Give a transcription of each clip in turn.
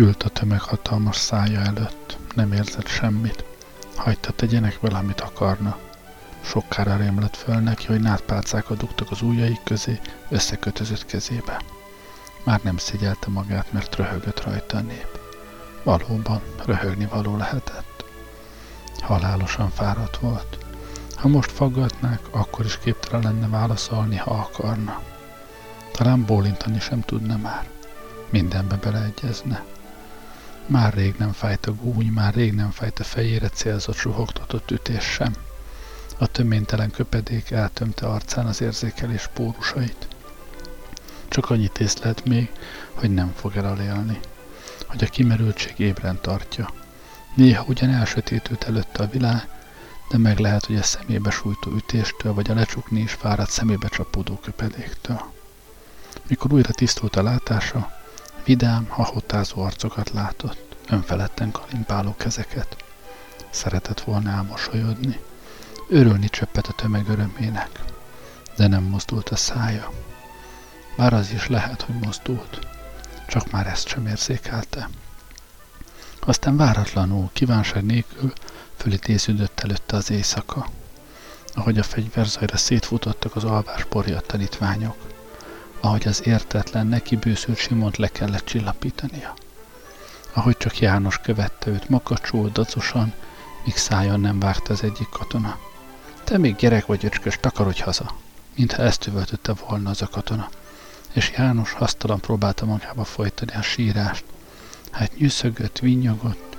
Ült a tömeg hatalmas szája előtt, nem érzett semmit. Hagyta tegyenek vele, amit akarna. Sokkára rémlett föl neki, hogy nátpálcákat dugtak az ujjaik közé, összekötözött kezébe. Már nem szégyelte magát, mert röhögött rajta a nép. Valóban, röhögni való lehetett. Halálosan fáradt volt. Ha most faggatnák, akkor is képtelen lenne válaszolni, ha akarna. Talán bólintani sem tudna már. Mindenbe beleegyezne. Már rég nem fájt a gúny, már rég nem fájt a fejére célzott suhogtatott ütés sem. A töménytelen köpedék eltömte arcán az érzékelés pórusait. Csak annyit észlelt még, hogy nem fog elélni, hogy a kimerültség ébren tartja. Néha ugyan elsötétült előtte a világ, de meg lehet, hogy a szemébe sújtó ütéstől, vagy a lecsukni is fáradt szemébe csapódó köpedéktől. Mikor újra tisztult a látása, vidám, hahotázó arcokat látott, önfeledten kalimpáló kezeket. Szeretett volna elmosolyodni. Örülni csöppet a tömeg örömének, de nem mozdult a szája. Bár az is lehet, hogy mozdult, csak már ezt sem érzékelte. Aztán váratlanul, kívánság nélkül fölidéződött előtte az éjszaka, ahogy a fegyverzajra szétfutottak az alvás borja tanítványok, ahogy az értetlen neki bőszült Simont le kellett csillapítania, ahogy csak János követte őt makacsul, dacosan, míg szájon nem várt az egyik katona. Te még gyerek vagy, öcskös, takarodj haza, mintha ezt üvöltötte volna az a katona. És János hasztalan próbálta magába folytani a sírást. Hát nyűszögött, vinyogott,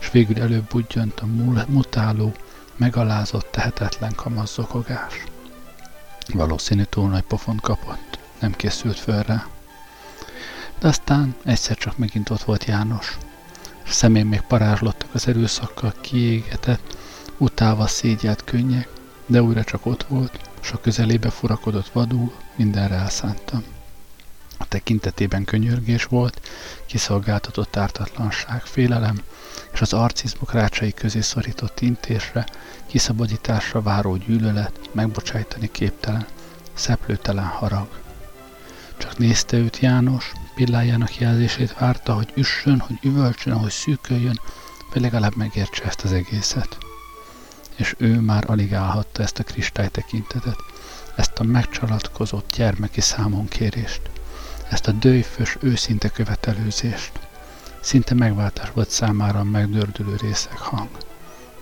és végül előbb budjant a mutáló, megalázott, tehetetlen kamasz Valószínű túl nagy pofont kapott, nem készült föl rá. De aztán egyszer csak megint ott volt János. A szemén még parázslottak az erőszakkal kiégetett, utálva szégyelt könnyek, de újra csak ott volt, és a közelébe furakodott vadul, mindenre elszántam. A tekintetében könyörgés volt, kiszolgáltatott ártatlanság, félelem, és az arcizmok rácsai közé szorított intésre, kiszabadításra váró gyűlölet, megbocsájtani képtelen, szeplőtelen harag. Csak nézte őt János, pillájának jelzését várta, hogy üssön, hogy üvölcsön, hogy szűköljön, vagy legalább megértse ezt az egészet és ő már alig állhatta ezt a kristály tekintetet, ezt a megcsalatkozott gyermeki számonkérést, ezt a dőjfös, őszinte követelőzést. Szinte megváltás volt számára a megdördülő részek hang.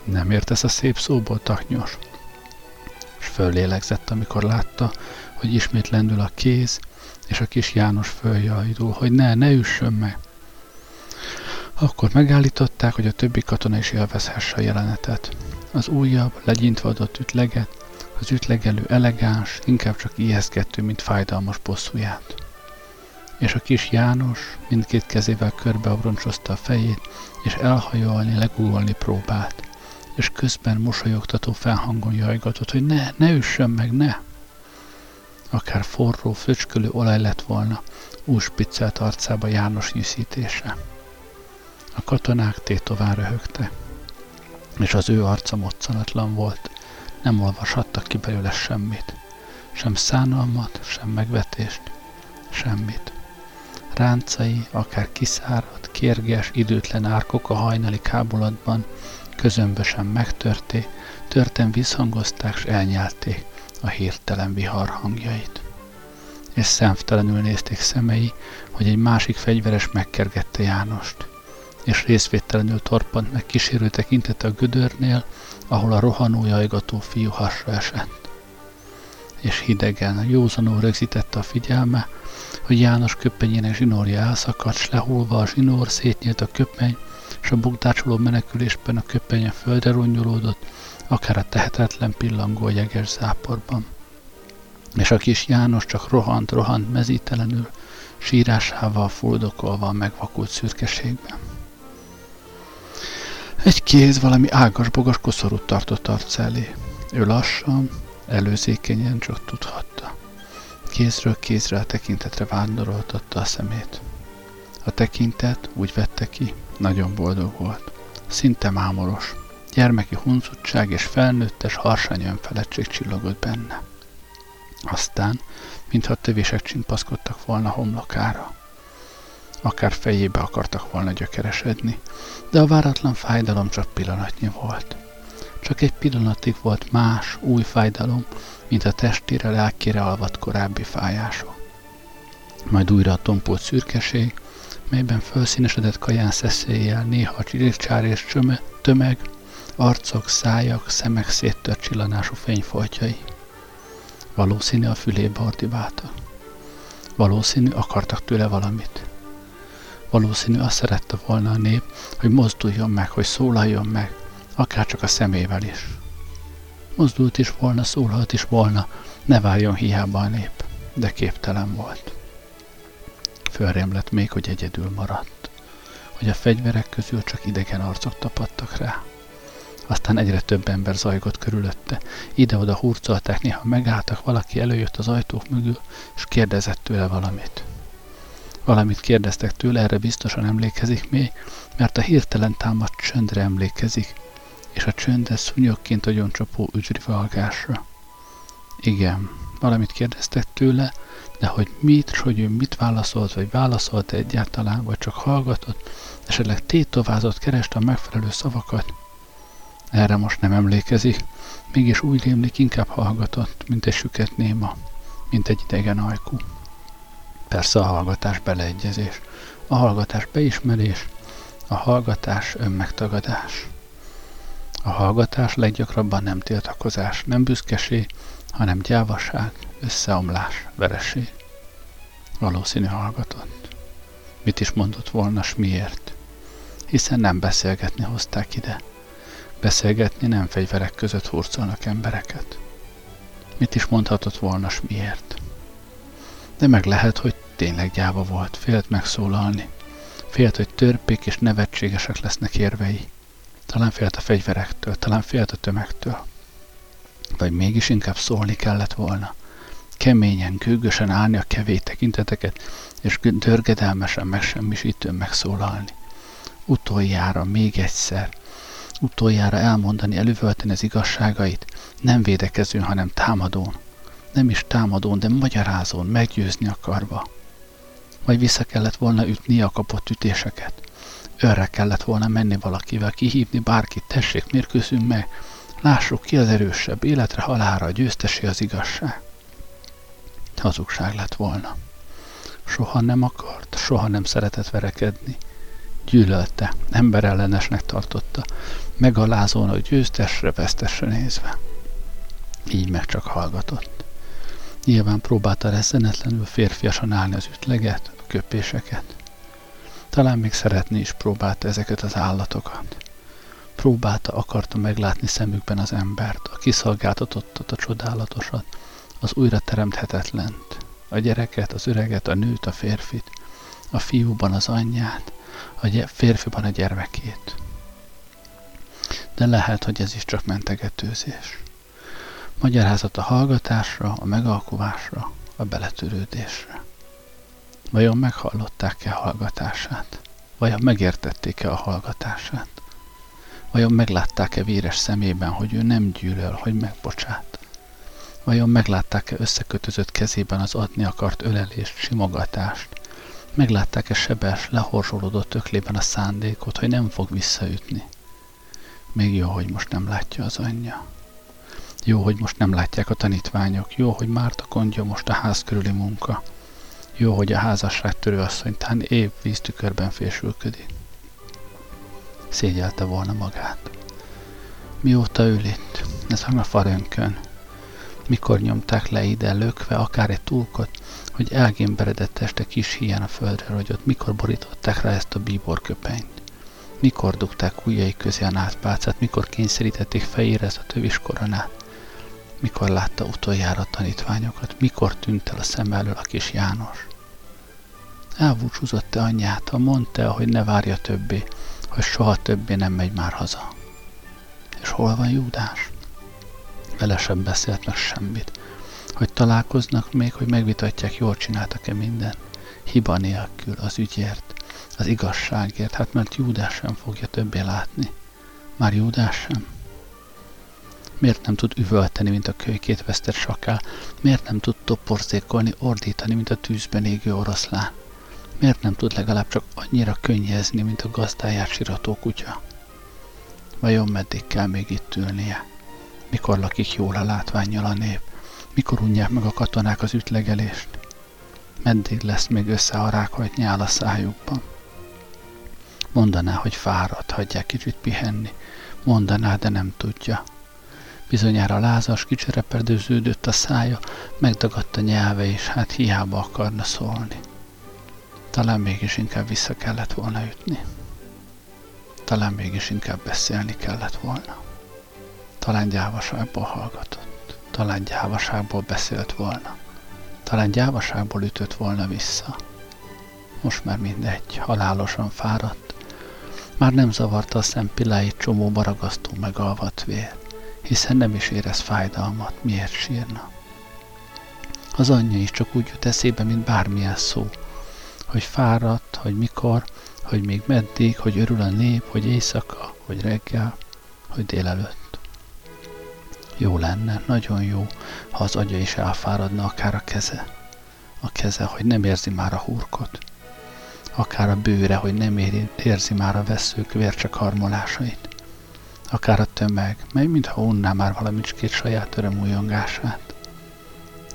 Nem értesz a szép szóból, taknyos? És föllélegzett, amikor látta, hogy ismét lendül a kéz, és a kis János följajdul, hogy ne, ne üssön meg. Akkor megállították, hogy a többi katona is élvezhesse a jelenetet az újabb, legyintve adott ütleget, az ütlegelő elegáns, inkább csak ijesztgető, mint fájdalmas bosszúját. És a kis János mindkét kezével körbeabroncsozta a fejét, és elhajolni, legugolni próbált, és közben mosolyogtató felhangon jajgatott, hogy ne, ne üssön meg, ne! Akár forró, fröcskölő olaj lett volna, úspiccelt arcába János nyűszítése. A katonák tétován röhögtek és az ő arca moccanatlan volt, nem olvashattak ki belőle semmit, sem szánalmat, sem megvetést, semmit. Ráncai, akár kiszáradt, kérges, időtlen árkok a hajnali kábulatban közömbösen megtörté, törten visszhangozták s elnyelték a hirtelen vihar hangjait. És szemtelenül nézték szemei, hogy egy másik fegyveres megkergette Jánost és részvételenül torpant meg kísérő tekintete a gödörnél, ahol a rohanó jajgató fiú hasra esett. És hidegen, józanul rögzítette a figyelme, hogy János köpenyének zsinórja elszakadt, s lehulva a zsinór szétnyílt a köpeny, és a bukdácsoló menekülésben a köpeny a földre rongyolódott, akár a tehetetlen pillangó jeges záporban. És a kis János csak rohant, rohant mezítelenül, sírásával fuldokolva a megvakult szürkeségben. Egy kéz valami ágas-bogas koszorút tartott arc elé. Ő lassan, előzékenyen csak tudhatta. Kézről kézre a tekintetre vándoroltatta a szemét. A tekintet úgy vette ki, nagyon boldog volt. Szinte mámoros. Gyermeki huncutság és felnőttes harsány önfeledtség csillogott benne. Aztán, mintha tövések csimpaszkodtak volna homlokára. akár fejébe akartak volna gyökeresedni, de a váratlan fájdalom csak pillanatnyi volt. Csak egy pillanatig volt más, új fájdalom, mint a testére, lelkére alvat korábbi fájások. Majd újra a tompult szürkeség, melyben felszínesedett kaján szeszélyel néha a csirikcsár és csöme, tömeg, arcok, szájak, szemek széttört csillanású fényfoltjai. Valószínű a fülébe ordibálta. Valószínű akartak tőle valamit. Valószínű azt szerette volna a nép, hogy mozduljon meg, hogy szólaljon meg, akár csak a szemével is. Mozdult is volna, szólhat is volna, ne várjon hiába a nép, de képtelen volt. Fölrémlett még, hogy egyedül maradt, hogy a fegyverek közül csak idegen arcok tapadtak rá. Aztán egyre több ember zajgott körülötte. Ide-oda hurcolták, néha megálltak, valaki előjött az ajtók mögül, és kérdezett tőle valamit. Valamit kérdeztek tőle, erre biztosan emlékezik még, mert a hirtelen támadt csöndre emlékezik, és a csöndes szúnyogként a gyoncsapó ügyrivalgásra. Igen, valamit kérdeztek tőle, de hogy mit, és hogy ő mit válaszolt, vagy válaszolt egyáltalán, vagy csak hallgatott, esetleg tétovázott, kereste a megfelelő szavakat, erre most nem emlékezik, mégis úgy rémlik inkább hallgatott, mint egy süket néma, mint egy idegen ajkú. Persze a hallgatás beleegyezés, a hallgatás beismerés, a hallgatás önmegtagadás. A hallgatás leggyakrabban nem tiltakozás, nem büszkeség, hanem gyávaság, összeomlás, vereség. Valószínű hallgatott. Mit is mondott volna, s miért? Hiszen nem beszélgetni hozták ide. Beszélgetni nem fegyverek között hurcolnak embereket. Mit is mondhatott volna, s miért? De meg lehet, hogy tényleg gyáva volt, félt megszólalni. Félt, hogy törpék és nevetségesek lesznek érvei. Talán félt a fegyverektől, talán félt a tömegtől. Vagy mégis inkább szólni kellett volna. Keményen, gőgösen állni a kevély tekinteteket, és dörgedelmesen megsemmisítőn megszólalni. Utoljára, még egyszer, utoljára elmondani, elővölteni az igazságait, nem védekezőn, hanem támadón. Nem is támadón, de magyarázón, meggyőzni akarva. Vagy vissza kellett volna ütni a kapott ütéseket. Örre kellett volna menni valakivel, kihívni bárkit, tessék, mérkőzünk meg, lássuk ki az erősebb, életre, halára, győztesi az igazság. Hazugság lett volna. Soha nem akart, soha nem szeretett verekedni. Gyűlölte, emberellenesnek tartotta, megalázóan, hogy győztesre, vesztesre nézve. Így meg csak hallgatott. Nyilván próbálta reszenetlenül férfiasan állni az ütleget, a köpéseket. Talán még szeretni is próbálta ezeket az állatokat. Próbálta, akarta meglátni szemükben az embert, a kiszolgáltatottat, a csodálatosat, az újra teremthetetlent, a gyereket, az öreget, a nőt, a férfit, a fiúban az anyját, a férfiban a gyermekét de lehet, hogy ez is csak mentegetőzés. Magyarázat a hallgatásra, a megalkuvásra, a beletörődésre. Vajon meghallották-e hallgatását? Vajon megértették-e a hallgatását? Vajon meglátták-e véres szemében, hogy ő nem gyűlöl, hogy megbocsát? Vajon meglátták-e összekötözött kezében az adni akart ölelést, simogatást? Meglátták-e sebes, lehorzsolódott töklében a szándékot, hogy nem fog visszaütni? Még jó, hogy most nem látja az anyja. Jó, hogy most nem látják a tanítványok. Jó, hogy Márta gondja most a ház körüli munka. Jó, hogy a házasság törőasszony tán épp víztükörben fésülködik. Szégyelte volna magát. Mióta ül itt? Ez a farönkön. Mikor nyomták le ide lökve akár egy túlkot, hogy elgémberedett teste kis hiány a földre rogyott, mikor borították rá ezt a bíborköpenyt mikor dugták ujjai közé a nátpálcát, mikor kényszerítették fejére ezt a tövis koronát, mikor látta utoljára a tanítványokat, mikor tűnt el a szem elől a kis János. Elbúcsúzott-e anyjától, mondta hogy ne várja többé, hogy soha többé nem megy már haza. És hol van Júdás? Vele sem beszélt meg semmit. Hogy találkoznak még, hogy megvitatják, jól csináltak-e minden. Hiba nélkül az ügyért, az igazságért, hát mert Júdás sem fogja többé látni. Már Júdás sem? Miért nem tud üvölteni, mint a kölykét vesztett sakál? Miért nem tud toporzékolni, ordítani, mint a tűzben égő oroszlán? Miért nem tud legalább csak annyira könnyezni, mint a gazdáját sirató kutya? Vajon meddig kell még itt ülnie? Mikor lakik jól a látványjal a nép? Mikor unják meg a katonák az ütlegelést? Meddig lesz még össze a rákhajt nyál a szájukban? Mondaná, hogy fáradt, hagyják kicsit pihenni. Mondaná, de nem tudja. Bizonyára lázas, kicsereperdőződött a szája, megdagadta nyelve, és hát hiába akarna szólni. Talán mégis inkább vissza kellett volna ütni. Talán mégis inkább beszélni kellett volna. Talán gyávaságból hallgatott. Talán gyávaságból beszélt volna. Talán gyávaságból ütött volna vissza. Most már mindegy, halálosan fáradt. Már nem zavarta a szempilláit csomóba ragasztó megalvat vér, hiszen nem is érez fájdalmat, miért sírna. Az anyja is csak úgy jut eszébe, mint bármilyen szó, hogy fáradt, hogy mikor, hogy még meddig, hogy örül a nép, hogy éjszaka, hogy reggel, hogy délelőtt. Jó lenne, nagyon jó, ha az agya is elfáradna, akár a keze. A keze, hogy nem érzi már a hurkot. Akár a bőre, hogy nem érzi már a veszők vércsakarmolásait. Akár a tömeg, mely mintha unná már valamicskét saját örömújongását.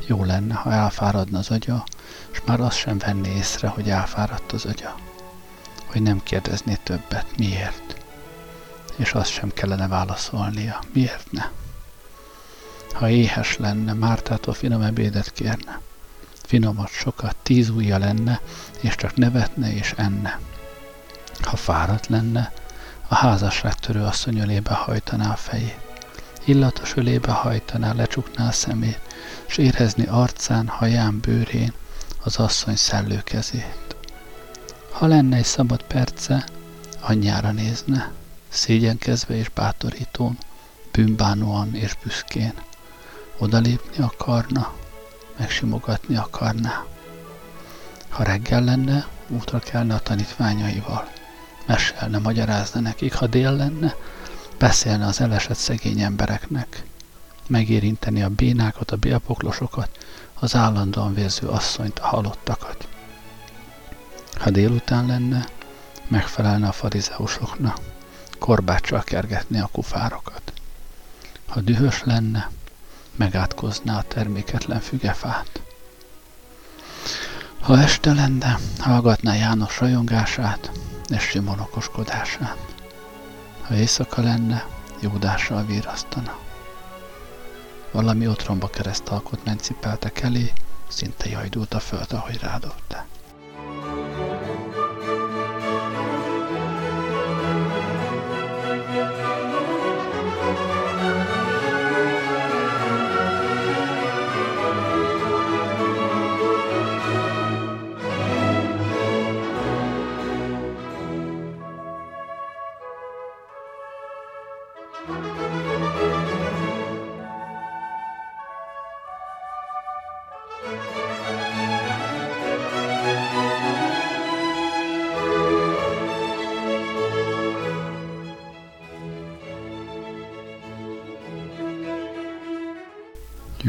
Jó lenne, ha elfáradna az agya, és már azt sem venné észre, hogy elfáradt az agya. Hogy nem kérdezné többet, miért. És azt sem kellene válaszolnia, miért ne. Ha éhes lenne, Mártától finom ebédet kérne. Finomat sokat, tíz ujja lenne, és csak nevetne és enne. Ha fáradt lenne, a házasságtörő asszony ölébe hajtaná a fejét. Illatos ölébe hajtaná, lecsukná a szemét, s érezni arcán, haján, bőrén az asszony szellő kezét. Ha lenne egy szabad perce, anyjára nézne, szégyenkezve és bátorítón, bűnbánóan és büszkén. Odalépni akarna, megsimogatni akarná. Ha reggel lenne, útra kelne a tanítványaival. Mesélne, magyarázna nekik, ha dél lenne, beszélne az elesett szegény embereknek. Megérinteni a bénákat, a bélpoklosokat, az állandóan vérző asszonyt, a halottakat. Ha délután lenne, megfelelne a farizeusoknak, korbáccsal kergetni a kufárokat. Ha dühös lenne, megátkozná a terméketlen fügefát. Ha este lenne, hallgatná János rajongását és Simon okoskodását. Ha éjszaka lenne, Jódással vírasztana. Valami otromba keresztalkot nem cipeltek elé, szinte jajdult a föld, ahogy rádobták.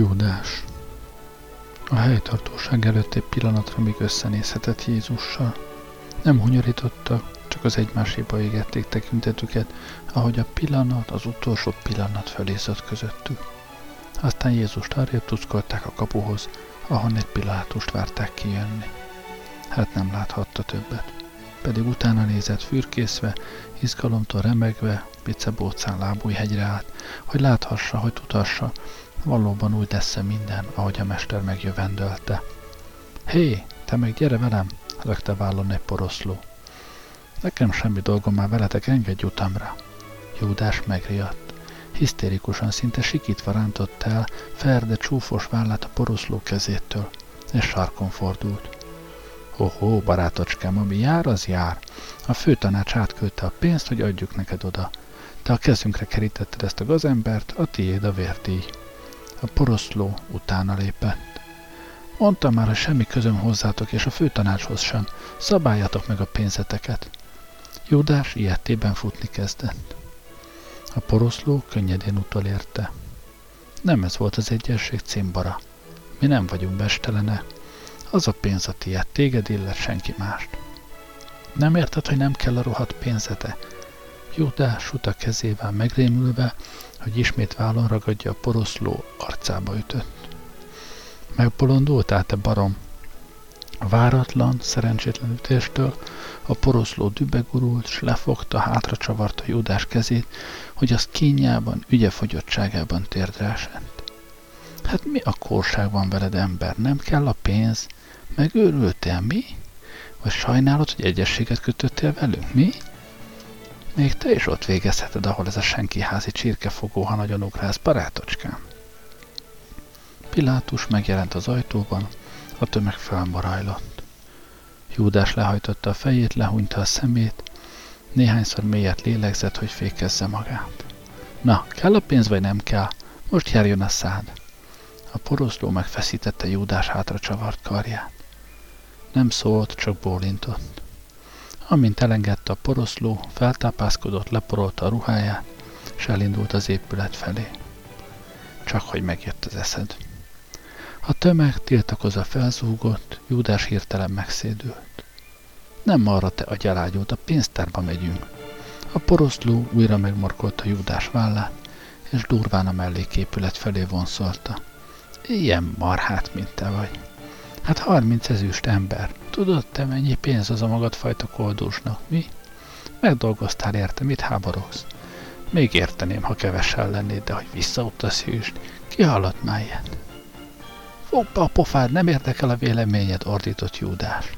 Júdás. A helytartóság előtt egy pillanatra még összenézhetett Jézussal. Nem hunyorította, csak az egymáséba égették tekintetüket, ahogy a pillanat, az utolsó pillanat fölészott közöttük. Aztán Jézust arrébb tuszkolták a kapuhoz, ahon egy pilátust várták kijönni. Hát nem láthatta többet. Pedig utána nézett fürkészve, izgalomtól remegve, bicebócán lábújhegyre állt, hogy láthassa, hogy tudassa, valóban úgy lesz minden, ahogy a mester megjövendölte. Hé, te meg gyere velem, lökte vállon egy poroszló. Nekem semmi dolgom már veletek, engedj utamra. Júdás megriadt. Hisztérikusan, szinte sikítva rántott el Ferde csúfos vállát a poroszló kezétől, és sarkon fordult. Ohó, barátocskám, ami jár, az jár. A főtanács átküldte a pénzt, hogy adjuk neked oda. Te a kezünkre kerítetted ezt a gazembert, a tiéd a vértíj. A poroszló utána lépett. Mondtam már, hogy semmi közöm hozzátok, és a főtanácshoz sem. Szabáljátok meg a pénzeteket. Júdás ilyetében futni kezdett. A poroszló könnyedén utolérte. Nem ez volt az egyesség címbara. Mi nem vagyunk bestelene. Az a pénz a tiéd, téged illet senki mást. Nem érted, hogy nem kell a rohadt pénzete? Judás a kezével megrémülve, hogy ismét vállon ragadja a poroszló arcába ütött. Megbolondultál, te barom? Váratlan, szerencsétlen ütéstől a poroszló dübegurult, s lefogta, hátra csavarta Júdás kezét, hogy az kínjában, ügyefogyottságában térdre esett. Hát mi a korság van veled, ember? Nem kell a pénz? Megőrültél, mi? Vagy sajnálod, hogy egyességet kötöttél velünk, mi? Még te is ott végezheted, ahol ez a senki házi csirkefogó, ha nagyon ugrálsz, barátocskám. Pilátus megjelent az ajtóban, a tömeg felmarajlott. Júdás lehajtotta a fejét, lehúnyta a szemét, néhányszor mélyet lélegzett, hogy fékezze magát. Na, kell a pénz, vagy nem kell? Most járjon a szád. A poroszló megfeszítette Júdás hátra csavart karját. Nem szólt, csak bólintott. Amint elengedte a poroszló, feltápászkodott, leporolta a ruháját, és elindult az épület felé. Csak hogy megjött az eszed. A tömeg tiltakozva felzúgott, Júdás hirtelen megszédült. Nem arra te agyalágyult, a pénztárba megyünk. A poroszló újra megmarkolta Júdás vállát, és durván a melléképület felé vonszolta. Ilyen marhát, mint te vagy. Hát harminc ezüst ember. Tudod te, mennyi pénz az a magadfajta koldusnak, mi? Megdolgoztál érte, mit háborogsz? Még érteném, ha kevesen lennéd, de hogy visszautaszítsd, ki hallott már ilyet? Fogd be a pofád, nem érdekel a véleményed, ordított Júdás.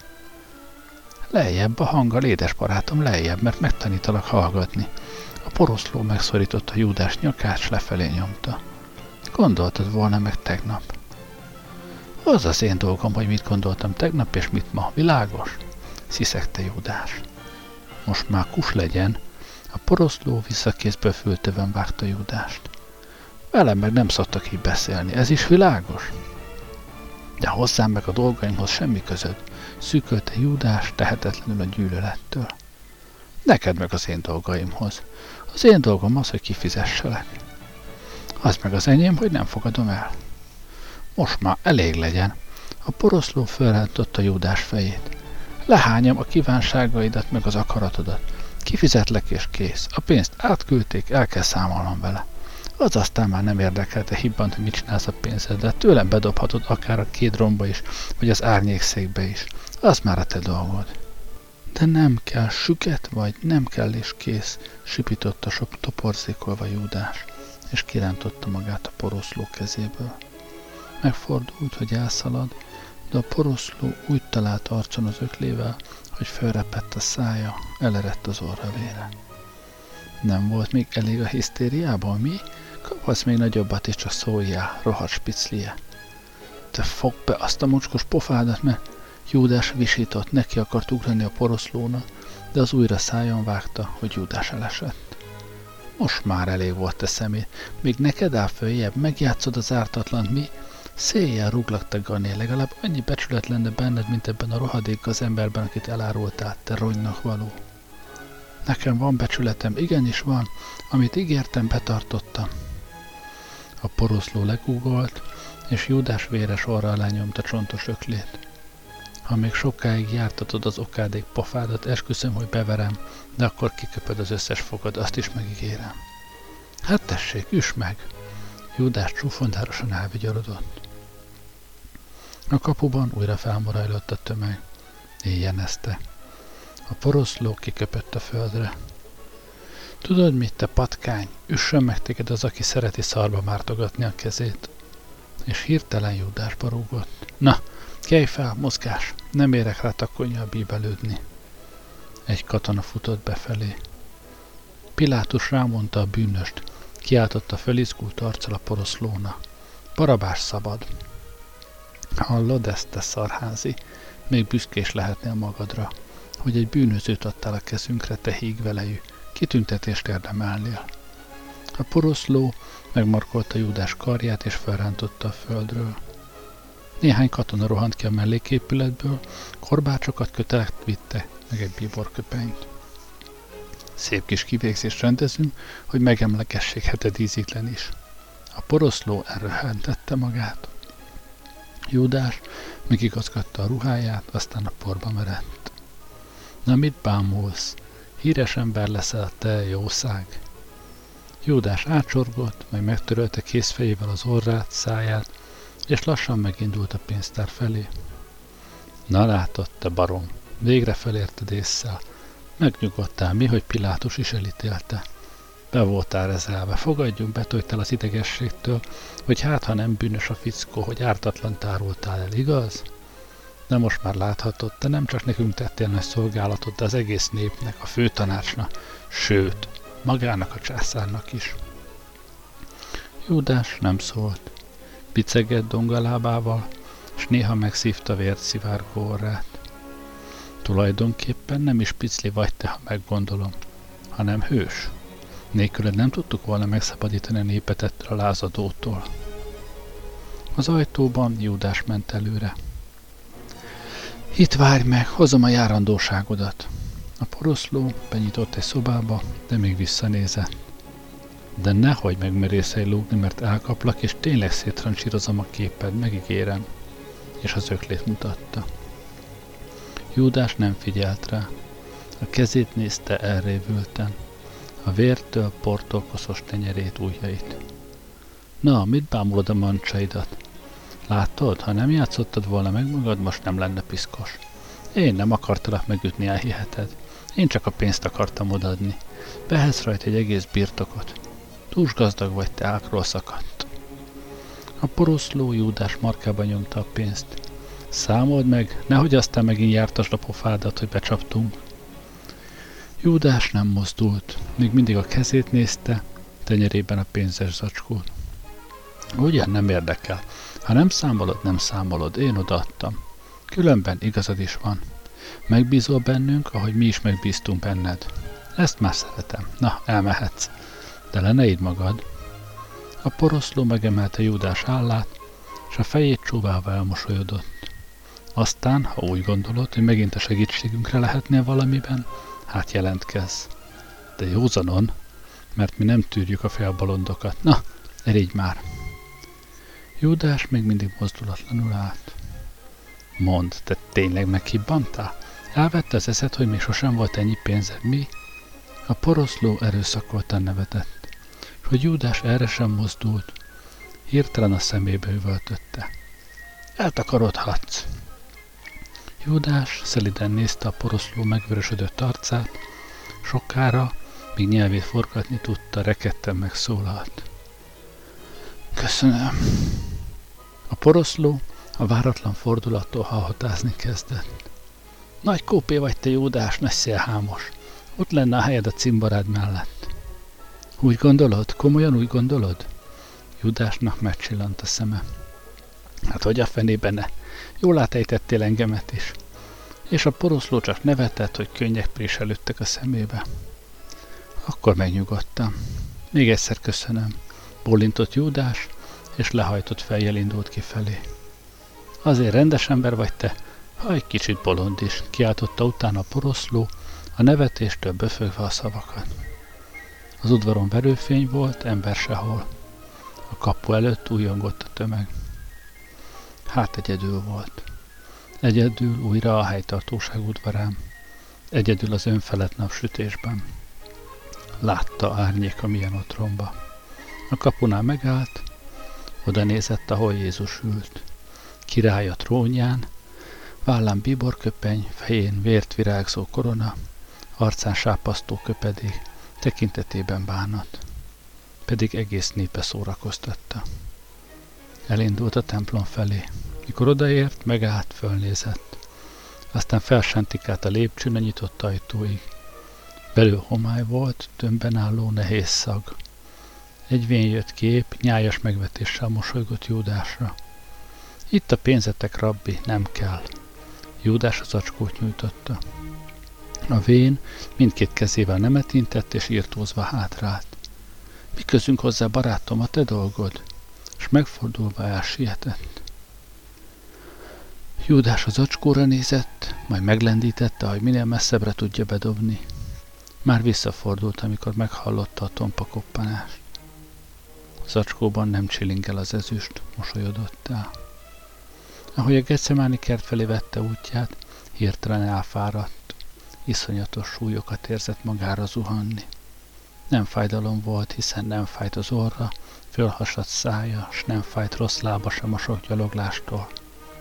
Lejjebb a hanggal, édes barátom, lejjebb, mert megtanítalak hallgatni. A poroszló megszorította Júdás nyakát, s lefelé nyomta. Gondoltad volna meg tegnap. Az az én dolgom, hogy mit gondoltam tegnap, és mit ma. Világos? Sziszegte Júdás. Most már kus legyen. A poroszló visszakézből fültőben vágta Júdást. Velem meg nem szoktak így beszélni. Ez is világos? De hozzám meg a dolgaimhoz semmi közöd. Szűkölte Júdás tehetetlenül a gyűlölettől. Neked meg az én dolgaimhoz. Az én dolgom az, hogy kifizesselek. Az meg az enyém, hogy nem fogadom el. Most már elég legyen. A poroszló fölrántotta Júdás fejét. Lehányom a kívánságaidat meg az akaratodat. Kifizetlek és kész. A pénzt átküldték, el kell számolnom vele. Az aztán már nem érdekelte hibban, hogy mit csinálsz a pénzeddel. Tőlem bedobhatod akár a két romba is, vagy az árnyékszékbe is. Az már a te dolgod. De nem kell, süket vagy, nem kell és kész, sipította sok toporzékolva Júdás, és kirántotta magát a poroszló kezéből. Megfordult, hogy elszalad, de a poroszló úgy talált arcon az öklével, hogy felrepett a szája, elerett az orra vére. Nem volt még elég a hisztériából, mi? Kaphatsz még nagyobbat, és csak szóljál, rohadt spiclie. Te fog be azt a mocskos pofádat, mert Júdás visított, neki akart ugrani a poroszlóna, de az újra szájon vágta, hogy Júdás elesett. Most már elég volt te személy, még neked áll följebb, megjátszod az ártatlan, mi? Széjjel rúglak Gané, legalább annyi becsület lenne benned, mint ebben a rohadék az emberben, akit elárultál, te ronynak való. Nekem van becsületem, igenis van, amit ígértem, betartottam. A poroszló legúgolt, és Júdás véres orra alá nyomta csontos öklét. Ha még sokáig jártatod az okádék pofádat, esküszöm, hogy beverem, de akkor kiköpöd az összes fogad, azt is megígérem. Hát tessék, üss meg! Júdás csúfondárosan elvigyorodott. A kapuban újra felmorajlott a tömeg. Éjjenezte. A poroszló kiköpött a földre. Tudod mit, te patkány? Üssön meg téged az, aki szereti szarba mártogatni a kezét. És hirtelen Júdásba rúgott. Na, kelj fel, mozgás! Nem érek rá takonja bíbelődni. Egy katona futott befelé. Pilátus rámondta a bűnöst, kiáltotta fölizgult arccal a poroszlóna. Barabás szabad. Hallod ezt, te szarházi? Még büszkés lehetnél magadra, hogy egy bűnözőt adtál a kezünkre, te hígvelejű. Kitüntetést érdemelnél. A poroszló megmarkolta Júdás karját és felrántotta a földről. Néhány katona rohant ki a melléképületből, korbácsokat kötelekt vitte, meg egy bíborköpenyt. Szép kis kivégzést rendezünk, hogy megemlegessék heted ízítlen is. A poroszló elröhentette magát. Júdás megigazgatta a ruháját, aztán a porba merett. Na mit bámulsz? Híres ember leszel te, jószág. Júdás átsorgott, majd megtörölte kézfejével az orrát, száját, és lassan megindult a pénztár felé. Na látod, te barom, végre felérted észszel. Megnyugodtál mi, hogy Pilátus is elítélte. Be voltál rezelve, fogadjunk be el az idegességtől, hogy hát ha nem bűnös a fickó, hogy ártatlan tároltál el, igaz? De most már láthatod, te nem csak nekünk tettél nagy szolgálatot, de az egész népnek, a főtanácsnak, sőt, magának a császárnak is. Júdás nem szólt. Picegett dongalábával, és néha megszívta vért szivárgó orrát. Tulajdonképpen nem is picli vagy te, ha meggondolom, hanem hős. Nélküled nem tudtuk volna megszabadítani a népet ettől a lázadótól. Az ajtóban Júdás ment előre. Itt várj meg, hozom a járandóságodat. A poroszló benyitott egy szobába, de még visszanézett. De nehogy megmerészelj lúgni, mert elkaplak, és tényleg szétrancsírozom a képed, megígérem. És az öklét mutatta. Júdás nem figyelt rá. A kezét nézte elrévülten. A vértől portól koszos tenyerét, ujjait. Na, mit bámulod a mancsaidat? Látod, ha nem játszottad volna meg magad, most nem lenne piszkos. Én nem akartalak megütni, elhiheted. Én csak a pénzt akartam odaadni. Behetsz rajta egy egész birtokot. Túls gazdag vagy, te ákról szakadt. A poroszló Júdás markába nyomta a pénzt. Számold meg, nehogy aztán megint jártasd a pofádat, hogy becsaptunk. Júdás nem mozdult, még mindig a kezét nézte, tenyerében a pénzes zacskót. Ugyan nem érdekel. Ha nem számolod, nem számolod, én odaadtam. Különben igazad is van. Megbízol bennünk, ahogy mi is megbíztunk benned. Ezt már szeretem. Na, elmehetsz. De le ne idd magad. A poroszló megemelte Júdás állát, és a fejét csóválva elmosolyodott. Aztán, ha úgy gondolod, hogy megint a segítségünkre lehetnél valamiben, hát jelentkezz. De józanon, mert mi nem tűrjük a félbalondokat. Na, elég már. Júdás még mindig mozdulatlanul állt. Mond, te tényleg meghibbantál? Elvette az eszed, hogy még sosem volt ennyi pénzed, mi? A poroszló erőszakoltan nevetett, és hogy Júdás erre sem mozdult, hirtelen a szemébe üvöltötte. Eltakarodhatsz! Júdás szeliden nézte a poroszló megvörösödött arcát, sokára, míg nyelvét forgatni tudta, rekedten megszólalt. Köszönöm. A poroszló a váratlan fordulattól hallhatázni kezdett. Nagy kópé vagy te, Júdás, nagy szélhámos. Ott lenne a helyed a cimbarád mellett. Úgy gondolod? Komolyan úgy gondolod? Judásnak megcsillant a szeme. Hát hogy a fenében ne? Jól átejtettél engemet is. És a poroszló csak nevetett, hogy könnyek préselődtek a szemébe. Akkor megnyugodtam. Még egyszer köszönöm. Bólintott Júdás, és lehajtott fejjel indult kifelé. Azért rendes ember vagy te, ha egy kicsit bolond is, kiáltotta utána a poroszló, a nevetéstől böfögve a szavakat. Az udvaron verőfény volt, ember sehol. A kapu előtt újongott a tömeg. Hát egyedül volt. Egyedül újra a helytartóság udvarán. Egyedül az önfelett napsütésben. Látta árnyék a milyen otromba. A kapunál megállt, oda nézett, ahol Jézus ült. Király a trónján, vállán bíborköpeny, fején vért virágzó korona, arcán sápasztó köpedék, tekintetében bánat. Pedig egész népe szórakoztatta. Elindult a templom felé. Mikor odaért, megállt, fölnézett. Aztán felsentik a lépcsőn a nyitott ajtóig. Belül homály volt, tömbben álló nehéz szag. Egy vén jött kép, nyájas megvetéssel mosolygott Júdásra. Itt a pénzetek, rabbi, nem kell. Júdás az acskót nyújtotta. A vén mindkét kezével nemet intett, és írtózva hátrált. Mi közünk hozzá, barátom, a te dolgod? És megfordulva elsietett. Júdás az acskóra nézett, majd meglendítette, hogy minél messzebbre tudja bedobni. Már visszafordult, amikor meghallotta a tompa koppanást. Az acskóban nem csilingel az ezüst, mosolyodott el. Ahogy a Gecemáni kert felé vette útját, hirtelen elfáradt, iszonyatos súlyokat érzett magára zuhanni. Nem fájdalom volt, hiszen nem fájt az orra, fölhasadt szája, s nem fájt rossz lába sem a sok gyaloglástól,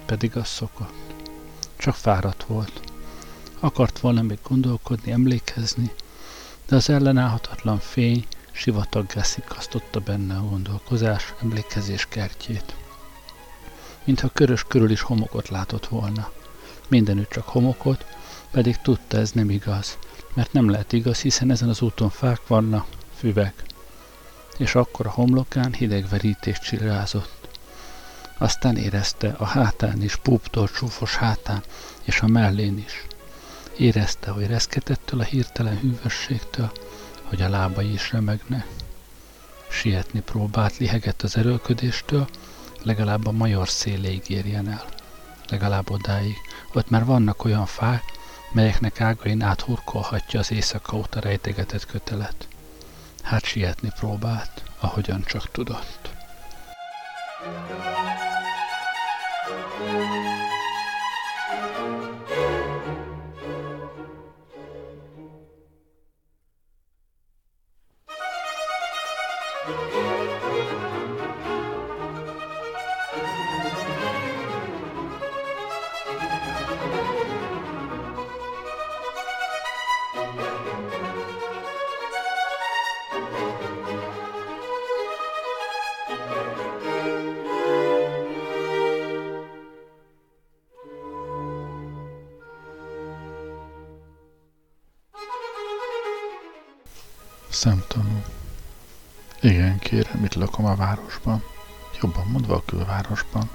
pedig az szokott. Csak fáradt volt. Akart volna még gondolkodni, emlékezni, de az ellenállhatatlan fény sivataggá szikasztotta benne a gondolkozás, emlékezés kertjét. Mintha körös körül is homokot látott volna. Mindenütt csak homokot, pedig tudta ez nem igaz, mert nem lehet igaz, hiszen ezen az úton fák vannak, füvek. És akkor a homlokán hideg verítés csillázott. Aztán érezte a hátán is, púptól csúfos hátán, és a mellén is. Érezte, hogy reszketettől a hirtelen hűvösségtől, hogy a lábai is remegnek. Sietni próbált, lihegett az erőlködéstől, legalább a major széléig érjen el. Legalább odáig. Ott már vannak olyan fák, melyeknek ágain áthurkolhatja az éjszaka óta rejtegetett kötelet. Hát sietni próbált, ahogyan csak tudott. thank you lakom a városban. Jobban mondva a külvárosban.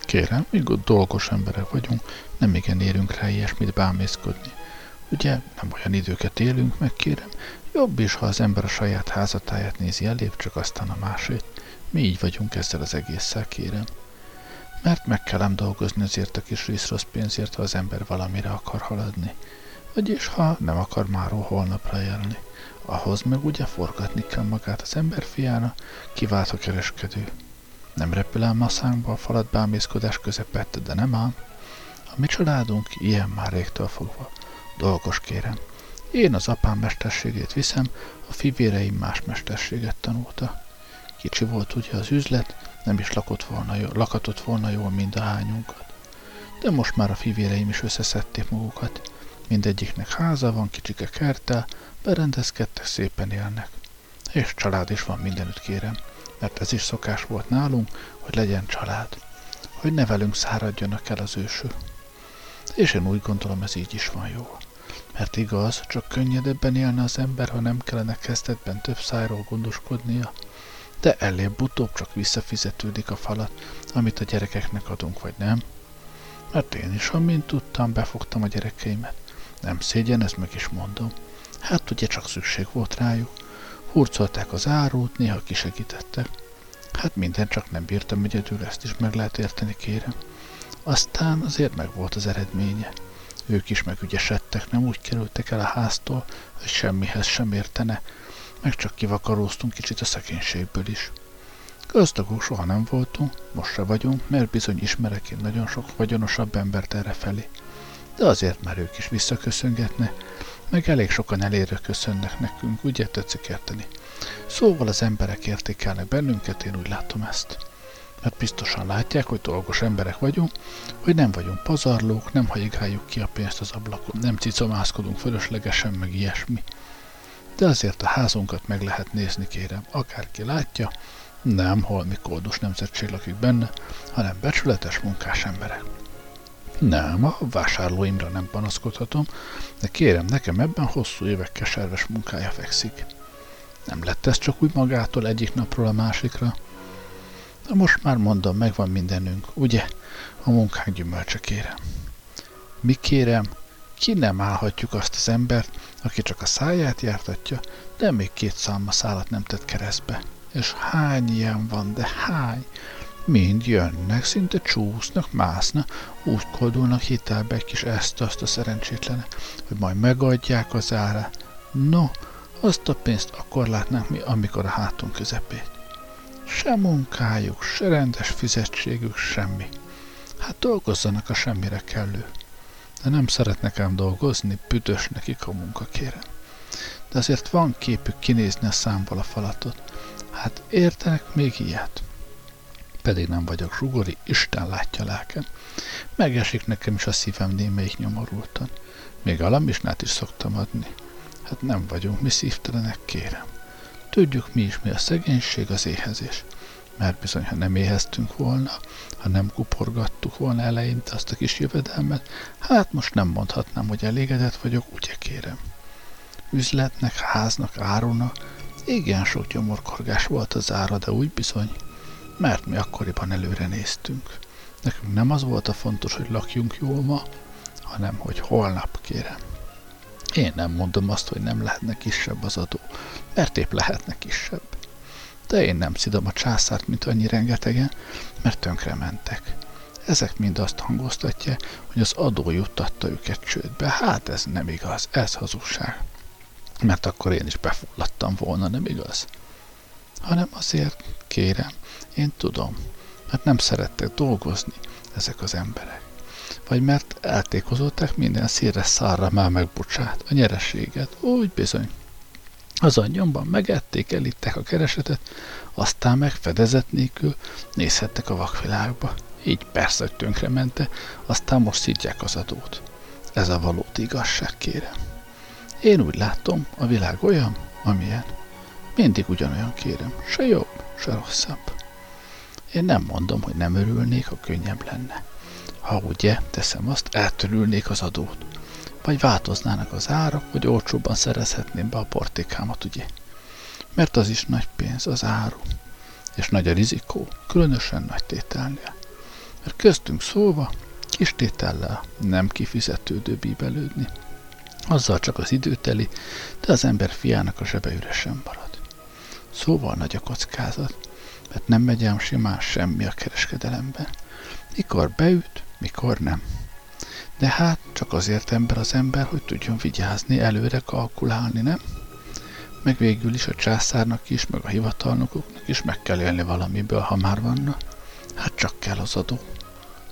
Kérem, ott dolgos emberek vagyunk, nem igen érünk rá ilyesmit bámészkodni. Ugye nem olyan időket élünk meg, kérem. Jobb is, ha az ember a saját házatáját nézi elébb, csak aztán a másét. Mi így vagyunk ezzel az egésszel, kérem. Mert meg kellem dolgozni azért a kis rossz pénzért, ha az ember valamire akar haladni. Vagyis ha nem akar máról holnapra élni. Ahhoz meg ugye forgatni kell magát az emberfiára, kivált a kereskedő. Nem repül el masszánkba a falat bámészkodás közepette, de nem ám. A mi családunk ilyen már régtől fogva. Dolgos kérem. Én az apám mesterségét viszem, a fivéreim más mesterséget tanulta. Kicsi volt ugye az üzlet, nem is lakott volna, jól, lakatott volna jól mind a hányunkat. De most már a fivéreim is összeszedték magukat. Mindegyiknek háza van, kicsike kertel, berendezkedtek, szépen élnek. És család is van mindenütt kérem, mert ez is szokás volt nálunk, hogy legyen család, hogy ne velünk száradjanak el az ősök. És én úgy gondolom, ez így is van jó. Mert igaz, csak könnyedebben élne az ember, ha nem kellene kezdetben több szájról gondoskodnia, de előbb-utóbb csak visszafizetődik a falat, amit a gyerekeknek adunk, vagy nem. Mert én is, amint tudtam, befogtam a gyerekeimet. Nem szégyen, ezt meg is mondom. Hát ugye csak szükség volt rájuk. Hurcolták az árut, néha kisegítettek. Hát minden csak nem bírtam egyedül, ezt is meg lehet érteni, kérem. Aztán azért meg volt az eredménye. Ők is megügyesedtek, nem úgy kerültek el a háztól, hogy semmihez sem értene, meg csak kivakaróztunk kicsit a szegénységből is. Gazdagok soha nem voltunk, most se vagyunk, mert bizony ismerek én nagyon sok vagyonosabb embert erre felé. De azért már ők is visszaköszöngetne, meg elég sokan elérő köszönnek nekünk, ugye tetszik érteni. Szóval az emberek értékelnek bennünket, én úgy látom ezt. Mert biztosan látják, hogy dolgos emberek vagyunk, hogy nem vagyunk pazarlók, nem hajigáljuk ki a pénzt az ablakon, nem cicomászkodunk fölöslegesen, meg ilyesmi. De azért a házunkat meg lehet nézni, kérem, akárki látja, nem holmi kódus nemzetség lakik benne, hanem becsületes munkás emberek. Nem, a vásárlóimra nem panaszkodhatom, de kérem, nekem ebben hosszú évek keserves munkája fekszik. Nem lett ez csak úgy magától egyik napról a másikra. De most már mondom, megvan mindenünk, ugye? A munkánk gyümölcse kérem. Mi kérem, ki nem állhatjuk azt az embert, aki csak a száját jártatja, de még két szalma szálat nem tett keresztbe. És hány ilyen van, de hány? Mind jönnek, szinte csúsznak, másznak, úgy koldulnak hitelbe egy kis ezt-azt a szerencsétlene, hogy majd megadják az ára. No, azt a pénzt akkor látnánk mi, amikor a hátunk közepét. Se munkájuk, se rendes fizetségük, semmi. Hát dolgozzanak a semmire kellő. De nem szeretnek ám dolgozni, büdös nekik a munka, kérem. De azért van képük kinézni a számból a falatot. Hát értenek még ilyet? Pedig nem vagyok zsugori, Isten látja lelkem. Megesik nekem is a szívem némelyik nyomorultan. Még alamisnát is szoktam adni. Hát nem vagyunk mi szívtelenek, kérem. Tudjuk mi is, mi a szegénység, az éhezés. Mert bizony, ha nem éheztünk volna, ha nem kuporgattuk volna eleinte azt a kis jövedelmet, hát most nem mondhatnám, hogy elégedett vagyok, ugye kérem. Üzletnek, háznak, áruna, igen sok gyomorkorgás volt az ára, de úgy bizony, mert mi akkoriban előre néztünk. Nekünk nem az volt a fontos, hogy lakjunk jól ma, hanem hogy holnap, kérem. Én nem mondom azt, hogy nem lehetne kisebb az adó, mert épp lehetne kisebb. De én nem szidom a császárt, mint annyi rengetegen, mert tönkre mentek. Ezek mind azt hangoztatja, hogy az adó juttatta őket csődbe. Hát ez nem igaz, ez hazugság. Mert akkor én is befulladtam volna, nem igaz? Hanem azért, kérem, én tudom, mert nem szerettek dolgozni ezek az emberek vagy mert eltékozolták minden szírre szárra már megbocsát, a nyereséget, úgy bizony. Az anyomban megették, elittek a keresetet, aztán meg fedezet nélkül nézhettek a vakvilágba. Így persze, hogy tönkremente, aztán most szidják az adót. Ez a valódi igazság, kérem. Én úgy látom, a világ olyan, amilyen. Mindig ugyanolyan kérem, se jobb, se rosszabb. Én nem mondom, hogy nem örülnék, ha könnyebb lenne. Ha ugye, teszem azt, eltörülnék az adót. Vagy változnának az árak, hogy olcsóbban szerezhetném be a portékámat, ugye? Mert az is nagy pénz, az áru. És nagy a rizikó, különösen nagy tételnél. Mert köztünk szóva, kis tétellel nem kifizetődő bíbelődni. Azzal csak az idő teli, de az ember fiának a zsebe üresen marad. Szóval nagy a kockázat, mert nem megy ám simán semmi a kereskedelemben. Mikor beüt, mikor nem. De hát csak azért ember az ember, hogy tudjon vigyázni, előre kalkulálni, nem? Meg végül is a császárnak is, meg a hivatalnokoknak is meg kell élni valamiből, ha már vanna. Hát csak kell az adó.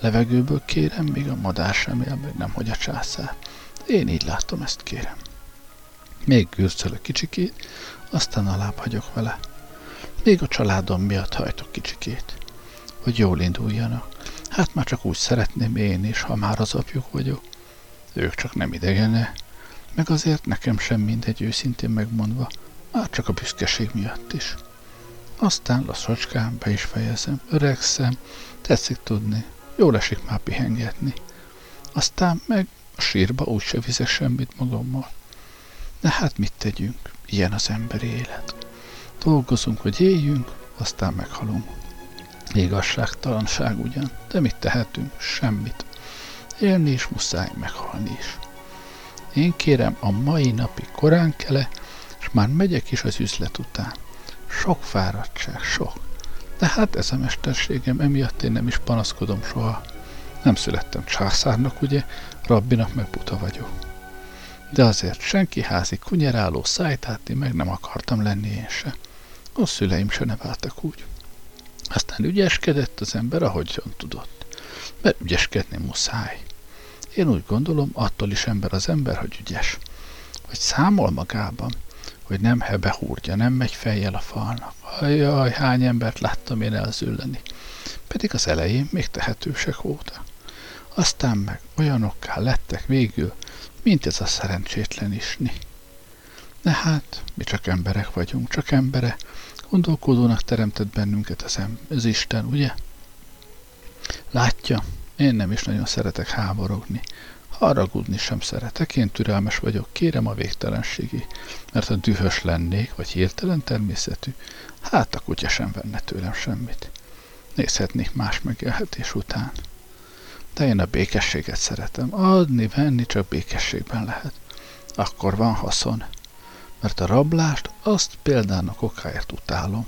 Levegőből kérem, még a madár sem él, meg nem, hogy a császár. Én így látom ezt, kérem. Még gürcölök kicsikét, aztán alább hagyok vele. Még a családom miatt hajtok kicsikét, hogy jól induljanak. Hát már csak úgy szeretném én is, ha már az apjuk vagyok. Ők csak nem idegene, meg azért nekem sem mindegy őszintén megmondva, már csak a büszkeség miatt is. Aztán lassacskán be is fejezem, öregszem, tetszik tudni, jól esik már pihengetni. Aztán meg a sírba úgyse vizek semmit magammal. De hát mit tegyünk, ilyen az emberi élet. Dolgozunk, hogy éljünk, aztán meghalunk. Igazságtalanság ugyan, de mit tehetünk? Semmit. Élni is muszáj, meghalni is. Én kérem a mai napi korán kele, és már megyek is az üzlet után. Sok fáradtság, sok. De hát ez a mesterségem, emiatt én nem is panaszkodom soha. Nem születtem császárnak, ugye, rabbinak meg buta vagyok. De azért senki házi kunyeráló szájtátni meg nem akartam lenni én se. A szüleim se neveltek úgy. Aztán ügyeskedett az ember, ahogyan tudott. Mert ügyeskedni muszáj. Én úgy gondolom, attól is ember az ember, hogy ügyes. Hogy számol magában, hogy nem hebe húrja, nem megy fejjel a falnak. Ajaj, hány embert láttam én elzülleni. Pedig az elején még tehetősek voltak. Aztán meg olyanokká lettek végül, mint ez a szerencsétlen isni. De hát, mi csak emberek vagyunk, csak embere, Gondolkodónak teremtett bennünket az, em- az Isten, ugye? Látja, én nem is nagyon szeretek háborogni. Haragudni sem szeretek, én türelmes vagyok, kérem a végtelenségi, mert ha dühös lennék, vagy hirtelen természetű, hát a kutya sem venne tőlem semmit. Nézhetnék más megélhetés után. De én a békességet szeretem. Adni, venni csak békességben lehet. Akkor van haszon mert a rablást azt példának okáért utálom.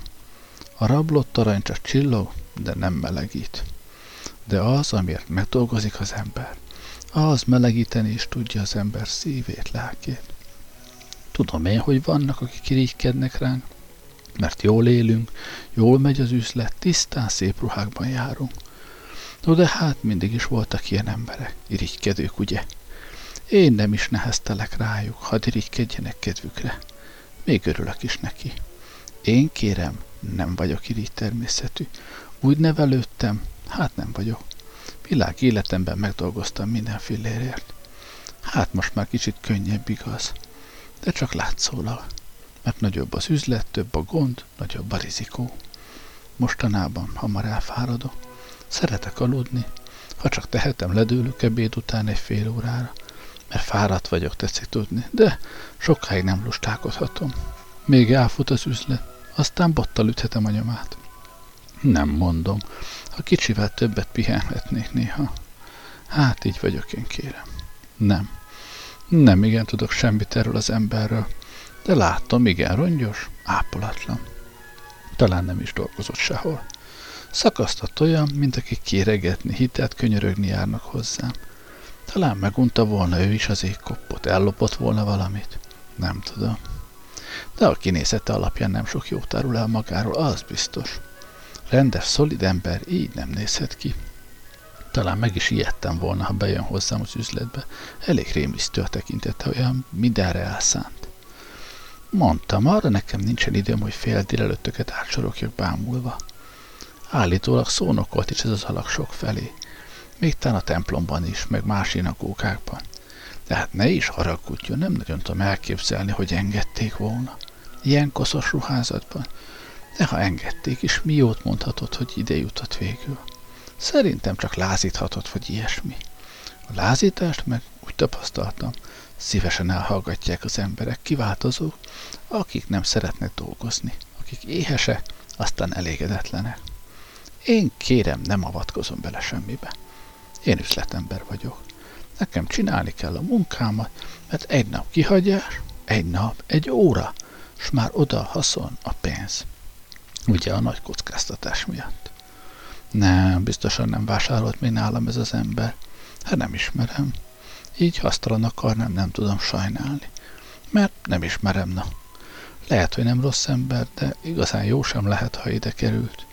A rablott arany csak csillog, de nem melegít. De az, amiért megdolgozik az ember, az melegíteni is tudja az ember szívét, lelkét. Tudom én, hogy vannak, akik irigykednek ránk, mert jól élünk, jól megy az üzlet, tisztán szép ruhákban járunk. No de hát mindig is voltak ilyen emberek, irigykedők, ugye? Én nem is neheztelek rájuk, hadd irigykedjenek kedvükre. Még örülök is neki. Én kérem, nem vagyok irigy természetű. Úgy nevelődtem, hát nem vagyok. Világ életemben megdolgoztam minden fillérért. Hát most már kicsit könnyebb igaz, de csak látszólag, mert nagyobb az üzlet, több a gond, nagyobb a rizikó. Mostanában hamar elfáradok, szeretek aludni, ha csak tehetem, ledőlök ebéd után egy fél órára, mert fáradt vagyok, tetszik tudni, de sokáig nem lustálkodhatom. Még elfut az üzlet, aztán bottal üthetem a nyomát. Nem mondom, ha kicsivel többet pihenhetnék néha. Hát így vagyok én, kérem. Nem. Nem igen tudok semmit erről az emberről, de látom, igen rongyos, ápolatlan. Talán nem is dolgozott sehol. Szakasztott olyan, mint aki kéregetni, hitelt könyörögni járnak hozzám. Talán megunta volna ő is az égkoppot, ellopott volna valamit. Nem tudom. De a kinézete alapján nem sok jót árul el magáról, az biztos. Rendes, szolid ember így nem nézhet ki. Talán meg is ijedtem volna, ha bejön hozzám az üzletbe. Elég rémisztő a tekintete, olyan mindenre elszánt. Mondtam, arra nekem nincsen időm, hogy fél délelőttöket átsorokjak bámulva. Állítólag szónokolt is ez az alak sok felé. Még talán a templomban is, meg más inakókákban. De hát ne is haragudjon, nem nagyon tudom elképzelni, hogy engedték volna. Ilyen koszos ruházatban. De ha engedték is, mi jót mondhatott, hogy ide jutott végül? Szerintem csak lázíthatott, vagy ilyesmi. A lázítást meg úgy tapasztaltam, szívesen elhallgatják az emberek, kiváltozók, akik nem szeretnek dolgozni, akik éhesek, aztán elégedetlenek. Én kérem, nem avatkozom bele semmibe. Én üzletember vagyok. Nekem csinálni kell a munkámat, mert egy nap kihagyás, egy nap, egy óra, s már oda haszon a pénz. Ugye a nagy kockáztatás miatt. Nem, biztosan nem vásárolt még nálam ez az ember. Hát nem ismerem. Így hasztalan akarnám, nem tudom sajnálni. Mert nem ismerem, na. Lehet, hogy nem rossz ember, de igazán jó sem lehet, ha ide került.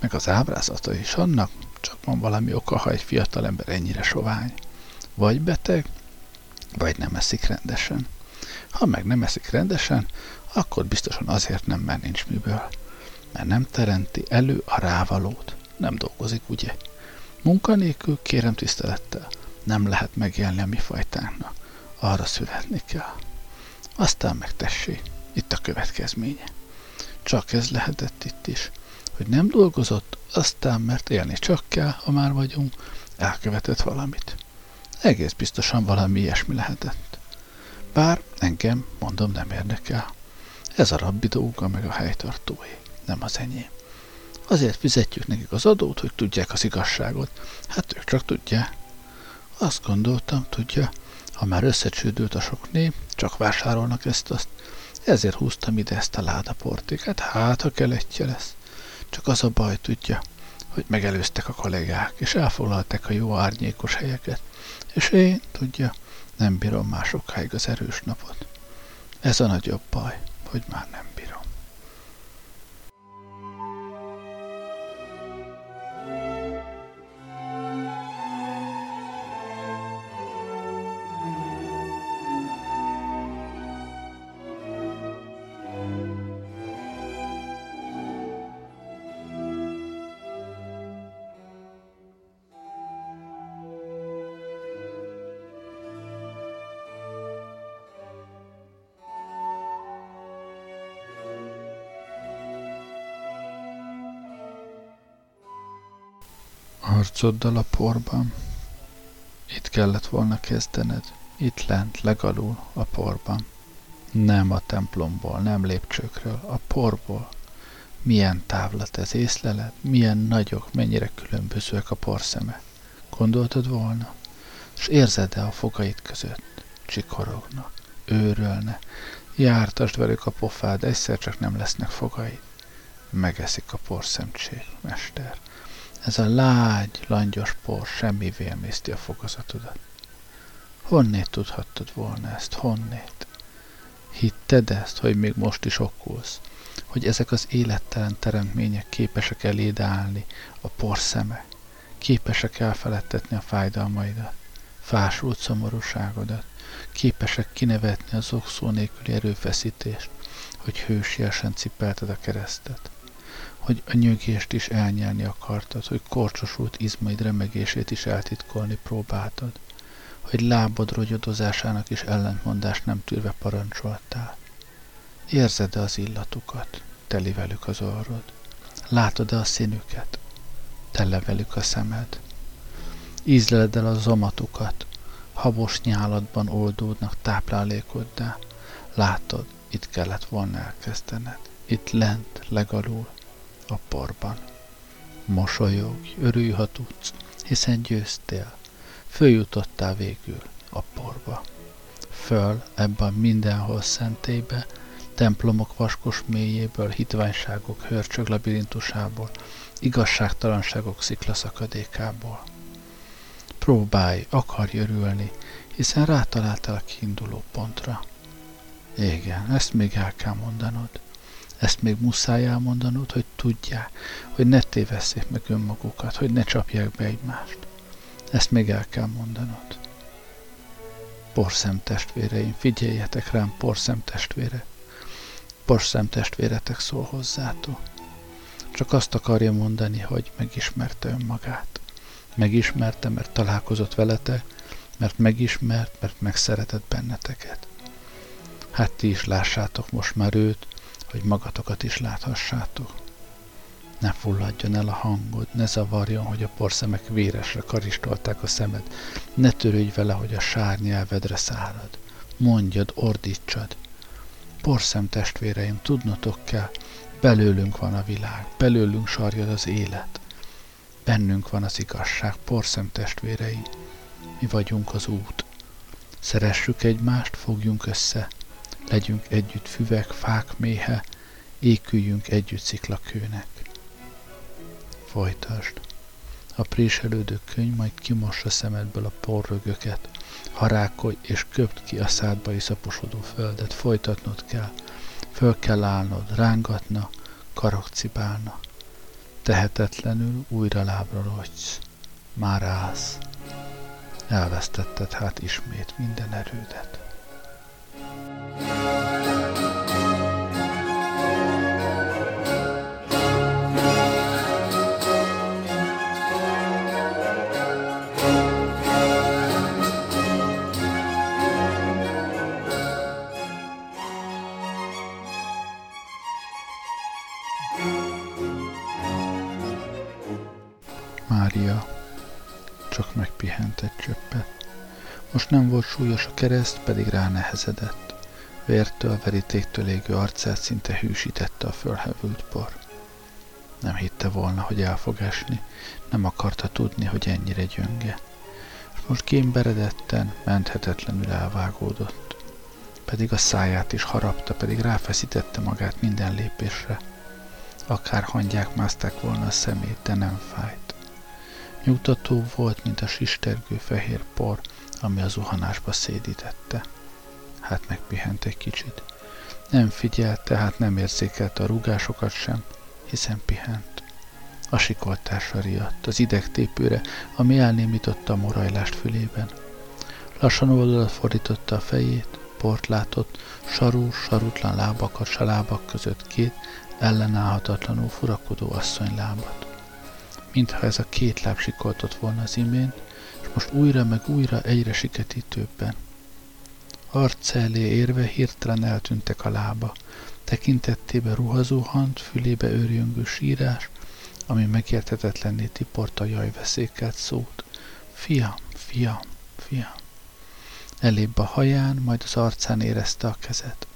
Meg az ábrázata is annak, csak van valami oka, ha egy fiatal ember ennyire sovány. Vagy beteg, vagy nem eszik rendesen. Ha meg nem eszik rendesen, akkor biztosan azért nem, mert nincs miből. Mert nem teremti elő a rávalót. Nem dolgozik, ugye? Munkanélkül, kérem tisztelettel, nem lehet megélni a mi fajtánknak. Arra születni kell. Aztán megtessé, itt a következménye. Csak ez lehetett itt is, hogy nem dolgozott, aztán, mert élni csak kell, ha már vagyunk, elkövetett valamit. Egész biztosan valami ilyesmi lehetett. Bár engem, mondom, nem érdekel. Ez a rabbi dolga, meg a helytartói, nem az enyém. Azért fizetjük nekik az adót, hogy tudják az igazságot. Hát ők csak tudják. Azt gondoltam, tudja, ha már összecsődült a sok nép, csak vásárolnak ezt-azt. Ezért húztam ide ezt a ládaportéket, hát ha keletje lesz. Csak az a baj, tudja, hogy megelőztek a kollégák, és elfoglalták a jó árnyékos helyeket. És én, tudja, nem bírom már sokáig az erős napot. Ez a nagyobb baj, hogy már nem arcoddal a porban. Itt kellett volna kezdened, itt lent, legalul, a porban. Nem a templomból, nem lépcsőkről, a porból. Milyen távlat ez, észleled? Milyen nagyok, mennyire különbözőek a porszeme. Gondoltad volna? S érzed-e a fogait között? Csikorognak, őrölne. Jártasd velük a pofád, egyszer csak nem lesznek fogaid. Megeszik a porszemcség, mester. Ez a lágy, langyos por semmivé emészti a fokozatodat. Honnét tudhattad volna ezt? Honnét? Hitted ezt, hogy még most is okulsz? Hogy ezek az élettelen teremtmények képesek eléd állni, a porszeme? képesek elfeledtetni a fájdalmaidat, fásult szomorúságodat, képesek kinevetni az okszó nélküli erőfeszítést, hogy hősiesen cipelted a keresztet, hogy a nyögést is elnyelni akartad, hogy korcsosult izmaid remegését is eltitkolni próbáltad, hogy lábad rogyodozásának is ellentmondást nem tűrve parancsoltál. Érzed-e az illatukat, teli velük az orrod? Látod-e a színüket, tele velük a szemed? Ízleled el a zomatukat, habos nyálatban oldódnak táplálékoddá. Látod, itt kellett volna elkezdened. Itt lent, legalul, a porban. Mosolyogj, örülj, ha tudsz, hiszen győztél. Följutottál végül a porba. Föl ebben mindenhol szentélybe, templomok vaskos mélyéből, hitványságok hörcsög labirintusából, igazságtalanságok sziklaszakadékából. Próbálj, akarj örülni, hiszen rátaláltál a kiinduló pontra. Igen, ezt még el kell mondanod. Ezt még muszáj elmondanod, hogy tudják, hogy ne tévesszék meg önmagukat, hogy ne csapják be egymást. Ezt még el kell mondanod. Porszem testvéreim, figyeljetek rám, porszem testvére. Porszem testvéretek szól hozzátok. Csak azt akarja mondani, hogy megismerte önmagát. Megismerte, mert találkozott veletek, mert megismert, mert megszeretett benneteket. Hát ti is lássátok most már őt, hogy magatokat is láthassátok. Ne fulladjon el a hangod, ne zavarjon, hogy a porszemek véresre karistolták a szemed, ne törődj vele, hogy a sár nyelvedre szárad. Mondjad, ordítsad. Porszem testvéreim, tudnotok kell, belőlünk van a világ, belőlünk sarjad az élet. Bennünk van az igazság, porszem testvéreim. Mi vagyunk az út. Szeressük egymást, fogjunk össze, legyünk együtt füvek, fák méhe, éküljünk együtt sziklakőnek. Folytasd. A préselődő könyv majd kimossa szemedből a porrögöket, harákolj és köpt ki a szádba iszaposodó földet, folytatnod kell, föl kell állnod, rángatna, karokcibálna. Tehetetlenül újra lábra rogysz, már állsz. Elvesztetted hát ismét minden erődet. Mária csak megpihent egy csöppet. Most nem volt súlyos a kereszt, pedig ránehezedett. Vértől, verítéktől égő arcát szinte hűsítette a fölhevült por. Nem hitte volna, hogy el fog esni, nem akarta tudni, hogy ennyire gyönge. És most kémberedetten, menthetetlenül elvágódott. Pedig a száját is harapta, pedig ráfeszítette magát minden lépésre. Akár hangyák mászták volna a szemét, de nem fájt. Nyugtató volt, mint a sistergő fehér por, ami a zuhanásba szédítette. Hát megpihent egy kicsit. Nem figyelt, tehát nem érzékelte a rúgásokat sem, hiszen pihent. A sikoltásra riadt, az idegtépőre, ami elnémította a morajlást fülében. Lassan oldalat fordította a fejét, port látott, sarú, sarutlan lábakat, s a lábak között két ellenállhatatlanul furakodó asszony lábat. Mintha ez a két láb sikoltott volna az imént, és most újra meg újra egyre siketítőbben. Arc elé érve hirtelen eltűntek a lába, tekintettébe ruhazóhant, fülébe őrjöngő sírás, ami megértetetlenné tiporta jajveszékelt szót. Fiam, fiam, fiam. Elébb a haján, majd az arcán érezte a kezet.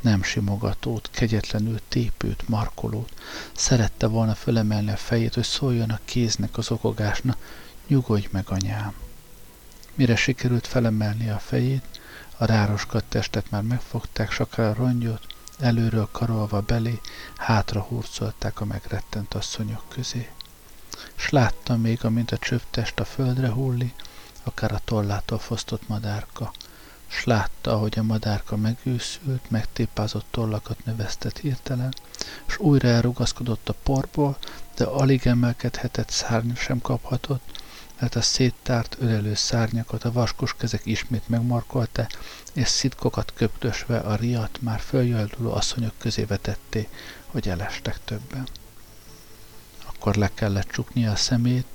Nem simogatót, kegyetlenül tépőt, markolót. Szerette volna fölemelni a fejét, hogy szóljon a kéznek, az okogásnak. Nyugodj meg, anyám! Mire sikerült felemelni a fejét, a rároskat testet már megfogták, sakra a rongyot, előről karolva belé, hátra hurcolták a megrettent asszonyok közé. S látta még, amint a csöptest a földre hulli, akár a tollától fosztott madárka. s látta, hogy a madárka megőszült, megtépázott tollakat növesztett hirtelen, s újra elrugaszkodott a porból, de alig emelkedhetett szárny sem kaphatott, mert a széttárt ölelő szárnyakat a vaskos kezek ismét megmarkolta, és szitkokat köptösve a riat már följölduló asszonyok közé vetetté, hogy elestek többen. Akkor le kellett csuknia a szemét,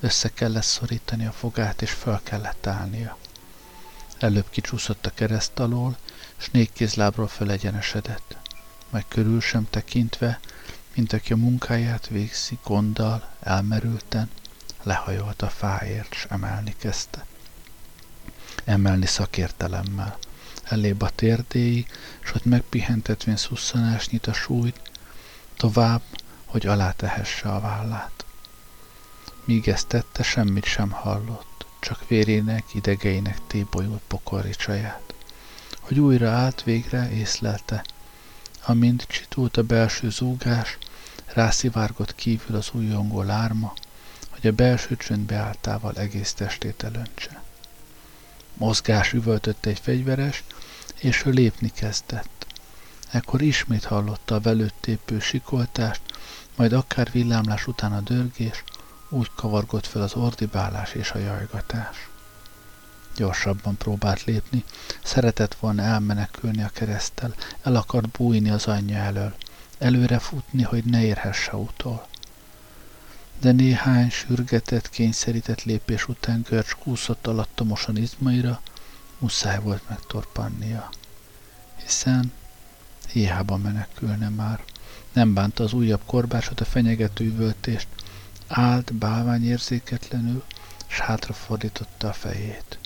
össze kellett szorítani a fogát, és föl kellett állnia. Előbb kicsúszott a kereszt alól, s négy kézlábról fölegyenesedett, majd körül sem tekintve, mint aki a munkáját végzi gonddal, elmerülten, lehajolt a fáért, s emelni kezdte. Emelni szakértelemmel. Elébb a térdéi, s ott megpihentetvén nyit a súlyt, tovább, hogy alátehesse a vállát. Míg ezt tette, semmit sem hallott, csak vérének, idegeinek tébolyult pokori csaját. Hogy újra állt végre, észlelte, amint csitult a belső zúgás, rászivárgott kívül az újongó lárma, hogy a belső csönd beálltával egész testét elöntse. Mozgás üvöltött egy fegyveres, és ő lépni kezdett. Ekkor ismét hallotta a velőtt tépő sikoltást, majd akár villámlás után a dörgés, úgy kavargott fel az ordibálás és a jajgatás. Gyorsabban próbált lépni, szeretett volna elmenekülni a keresztel, el akart bújni az anyja elől, előre futni, hogy ne érhesse utol de néhány sürgetett, kényszerített lépés után Görcs kúszott alattomosan izmaira, muszáj volt megtorpannia. Hiszen hiába menekülne már. Nem bánta az újabb korbásot, a fenyegető üvöltést. Állt bálvány érzéketlenül, s hátrafordította a fejét.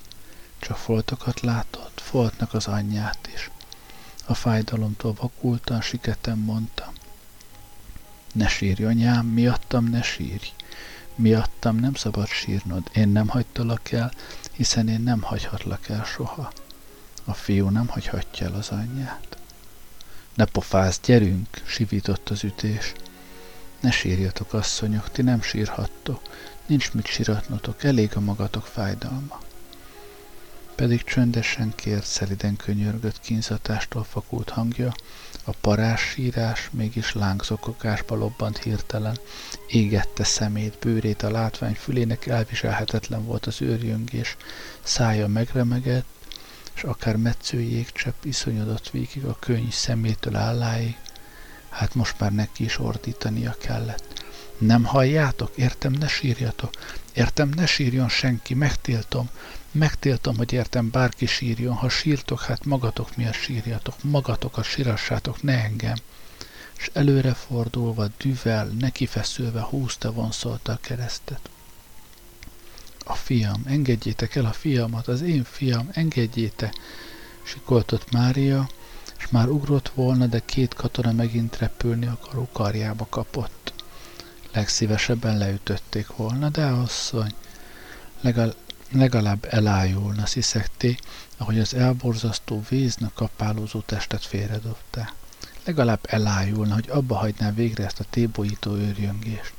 Csak foltokat látott, foltnak az anyját is. A fájdalomtól vakultan, siketen mondta. Ne sírj, anyám, miattam ne sírj. Miattam nem szabad sírnod, én nem hagytalak el, hiszen én nem hagyhatlak el soha. A fiú nem hagyhatja el az anyját. Ne pofázz, gyerünk, sivított az ütés. Ne sírjatok, asszonyok, ti nem sírhattok, nincs mit síratnotok, elég a magatok fájdalma pedig csöndesen kért, szeliden könyörgött kínzatástól fakult hangja, a parás sírás mégis lángzokogásba lobbant hirtelen, égette szemét, bőrét a látvány fülének elviselhetetlen volt az őrjöngés, szája megremegett, és akár metsző jégcsepp iszonyodott végig a könyv szemétől álláig, hát most már neki is ordítania kellett. Nem halljátok? Értem, ne sírjatok. Értem, ne sírjon senki, megtiltom. Megtiltom, hogy értem bárki sírjon, ha sírtok, hát magatok miatt sírjatok, magatokat sírassátok, ne engem. És előre fordulva, düvel, nekifeszülve húzta vonszolta a keresztet. A fiam, engedjétek el a fiamat, az én fiam, engedjétek, sikoltott Mária, és már ugrott volna, de két katona megint repülni akaró karjába kapott. Legszívesebben leütötték volna, de asszony, legalább legalább elájulna, sziszegté, ahogy az elborzasztó víznek kapálózó testet félredobta. Legalább elájulna, hogy abba hagyná végre ezt a tébolyító őrjöngést.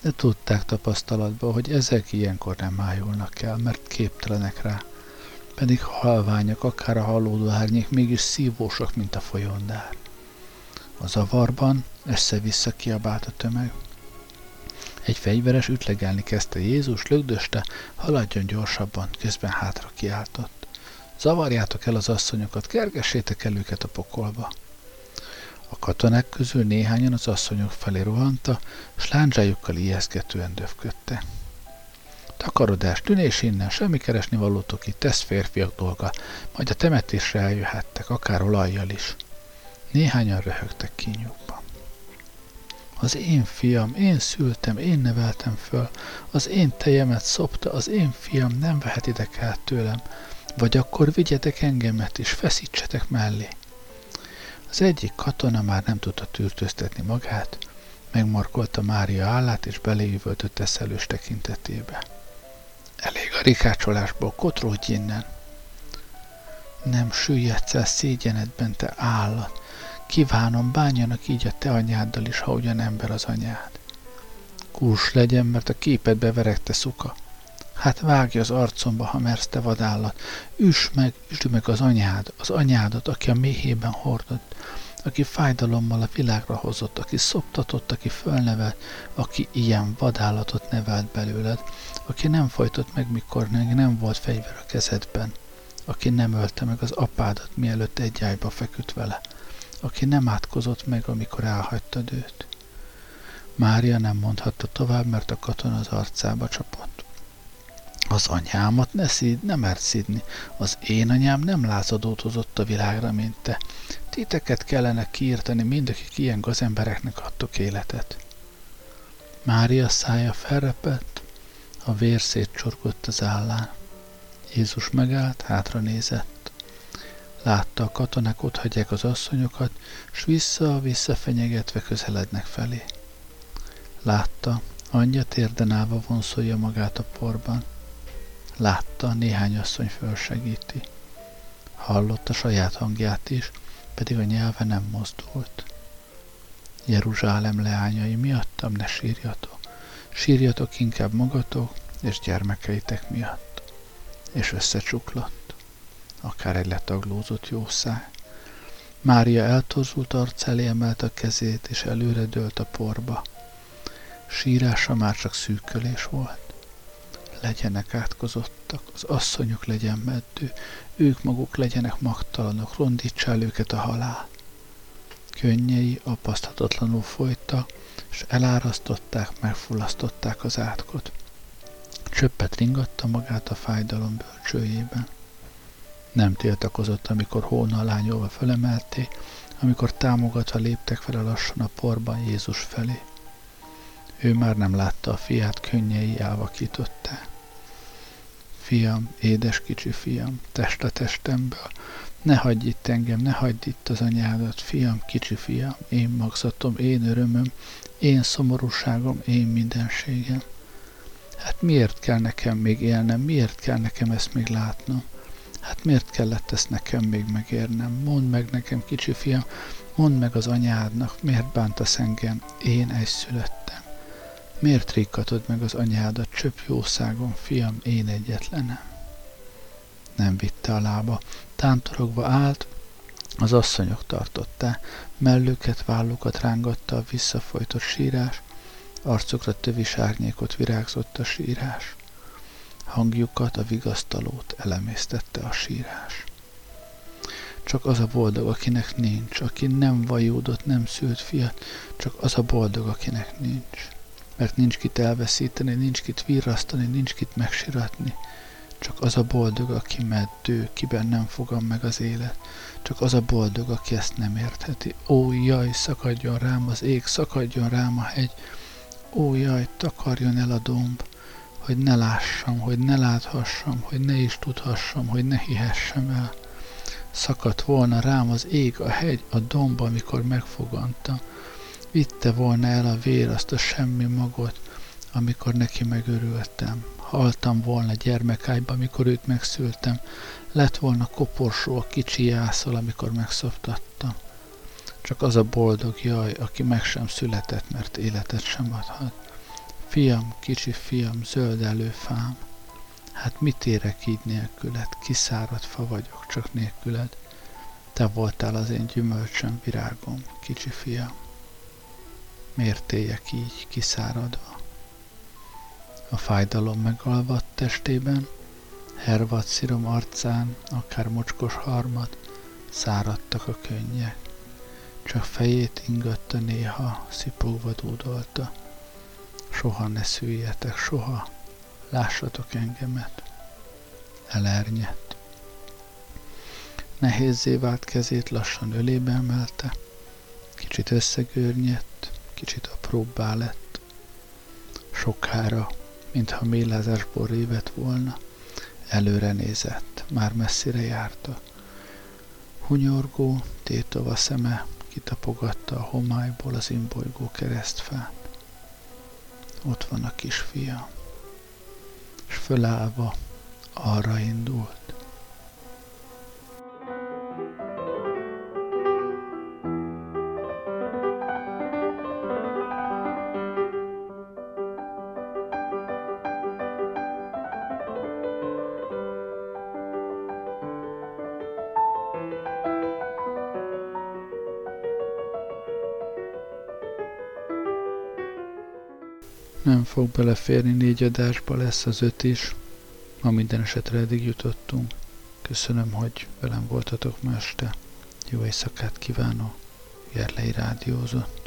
De tudták tapasztalatban, hogy ezek ilyenkor nem ájulnak el, mert képtelenek rá. Pedig halványak, akár a hallódó árnyék, mégis szívósak, mint a folyondár. A zavarban össze-vissza kiabált a tömeg. Egy fegyveres ütlegelni kezdte Jézus, lögdöste, haladjon gyorsabban, közben hátra kiáltott. Zavarjátok el az asszonyokat, kergessétek el őket a pokolba. A katonák közül néhányan az asszonyok felé rohanta, s lándzsájukkal ijeszgetően döfködte. Takarodás, tűnés innen, semmi keresni valótok itt, ez férfiak dolga, majd a temetésre eljöhettek, akár olajjal is. Néhányan röhögtek kínjukban. Az én fiam, én szültem, én neveltem föl, az én tejemet szopta, az én fiam nem vehetitek el tőlem, vagy akkor vigyetek engemet is, feszítsetek mellé. Az egyik katona már nem tudta tűrtőztetni magát, megmarkolta Mária állát, és beléjüvöltött eszelős tekintetébe. Elég a rikácsolásból, kotródj innen! Nem süllyedsz el szégyenedben, te állat! Kívánom, bánjanak így a te anyáddal is, ha ugyan ember az anyád. Kús legyen, mert a képedbe veregte szuka. Hát vágj az arcomba, ha mersz te vadállat. Üss meg, üsd meg az anyád, az anyádat, aki a méhében hordott, aki fájdalommal a világra hozott, aki szoptatott, aki fölnevelt, aki ilyen vadállatot nevelt belőled, aki nem folytott meg, mikor nem volt fegyver a kezedben, aki nem ölte meg az apádat, mielőtt egy ágyba feküdt vele, aki nem átkozott meg, amikor elhagytad őt. Mária nem mondhatta tovább, mert a katona az arcába csapott. Az anyámat ne szíd, nem mert szídni. Az én anyám nem lázadót hozott a világra, mint te. Titeket kellene kiírtani, mindakik ilyen gazembereknek adtok életet. Mária szája felrepett, a vér szétcsorgott az állán. Jézus megállt, hátra nézett. Látta a katonák ott hagyják az asszonyokat, s vissza-vissza fenyegetve közelednek felé. Látta, anyja térden állva vonszolja magát a porban. Látta, néhány asszony fölsegíti. Hallotta saját hangját is, pedig a nyelve nem mozdult. Jeruzsálem leányai miattam ne sírjatok. Sírjatok inkább magatok és gyermekeitek miatt. És összecsuklott, akár egy letaglózott jószág. Mária eltorzult arc elé emelt a kezét, és előre dőlt a porba. Sírása már csak szűkölés volt. Legyenek átkozottak, az asszonyok legyen meddő, ők maguk legyenek magtalanok, rondítsa el őket a halál. Könnyei apaszthatatlanul folytak, és elárasztották, megfullasztották az átkot. Csöppet ringatta magát a fájdalom bölcsőjében. Nem tiltakozott, amikor hóna lányolva fölemelték, amikor támogatva léptek fel lassan a porban Jézus felé. Ő már nem látta a fiát, könnyei elvakították. Fiam, édes kicsi fiam, test a testemből, ne hagyj itt engem, ne hagyd itt az anyádat, fiam, kicsi fiam, én magzatom, én örömöm, én szomorúságom, én mindenségem. Hát miért kell nekem még élnem, miért kell nekem ezt még látnom? Hát miért kellett ezt nekem még megérnem? Mondd meg nekem, kicsi fiam, mondd meg az anyádnak, miért bántasz engem? Én egy születtem. Miért rikkatod meg az anyádat csöpp jószágon, fiam, én egyetlenem? Nem vitte a lába. Tántorogva állt, az asszonyok tartották, mellüket, vállukat rángatta a visszafolytott sírás, arcukra tövis árnyékot virágzott a sírás. Hangjukat, a vigasztalót elemésztette a sírás. Csak az a boldog, akinek nincs, aki nem vajódott, nem szült fiat, csak az a boldog, akinek nincs mert nincs kit elveszíteni, nincs kit virrasztani, nincs kit megsiratni. Csak az a boldog, aki meddő, kiben nem fogam meg az élet. Csak az a boldog, aki ezt nem értheti. Ó, jaj, szakadjon rám az ég, szakadjon rám a hegy. Ó, jaj, takarjon el a domb, hogy ne lássam, hogy ne láthassam, hogy ne is tudhassam, hogy ne hihessem el. Szakadt volna rám az ég, a hegy, a domb, amikor megfogantam Vitte volna el a vér azt a semmi magot, amikor neki megörültem. Haltam volna gyermekágyba, amikor őt megszültem. Lett volna koporsó a kicsi jászol, amikor megszoptattam. Csak az a boldog jaj, aki meg sem született, mert életet sem adhat. Fiam, kicsi fiam, zöld előfám. Hát mit érek így nélküled? Kiszáradt fa vagyok, csak nélküled. Te voltál az én gyümölcsöm, virágom, kicsi fiam. Miért éljek így kiszáradva? A fájdalom megalvadt testében, hervad szirom arcán, akár mocskos harmad, száradtak a könnyek. Csak fejét ingatta néha, szipogva dúdolta. Soha ne szüljetek, soha, lássatok engemet. Elernyett. Nehézzé vált kezét lassan ölébe emelte, kicsit összegörnyedt, kicsit apróbbá lett. Sokára, mintha mélázásból révet volna, előre nézett, már messzire járta. Hunyorgó, tétova szeme kitapogatta a homályból az imbolygó keresztfát. Ott van a kisfia, és fölállva arra indult. Beleférni négy adásba, lesz az öt is. Ma minden esetre eddig jutottunk. Köszönöm, hogy velem voltatok ma este. Jó éjszakát kívánok. Gerlei Rádiózott.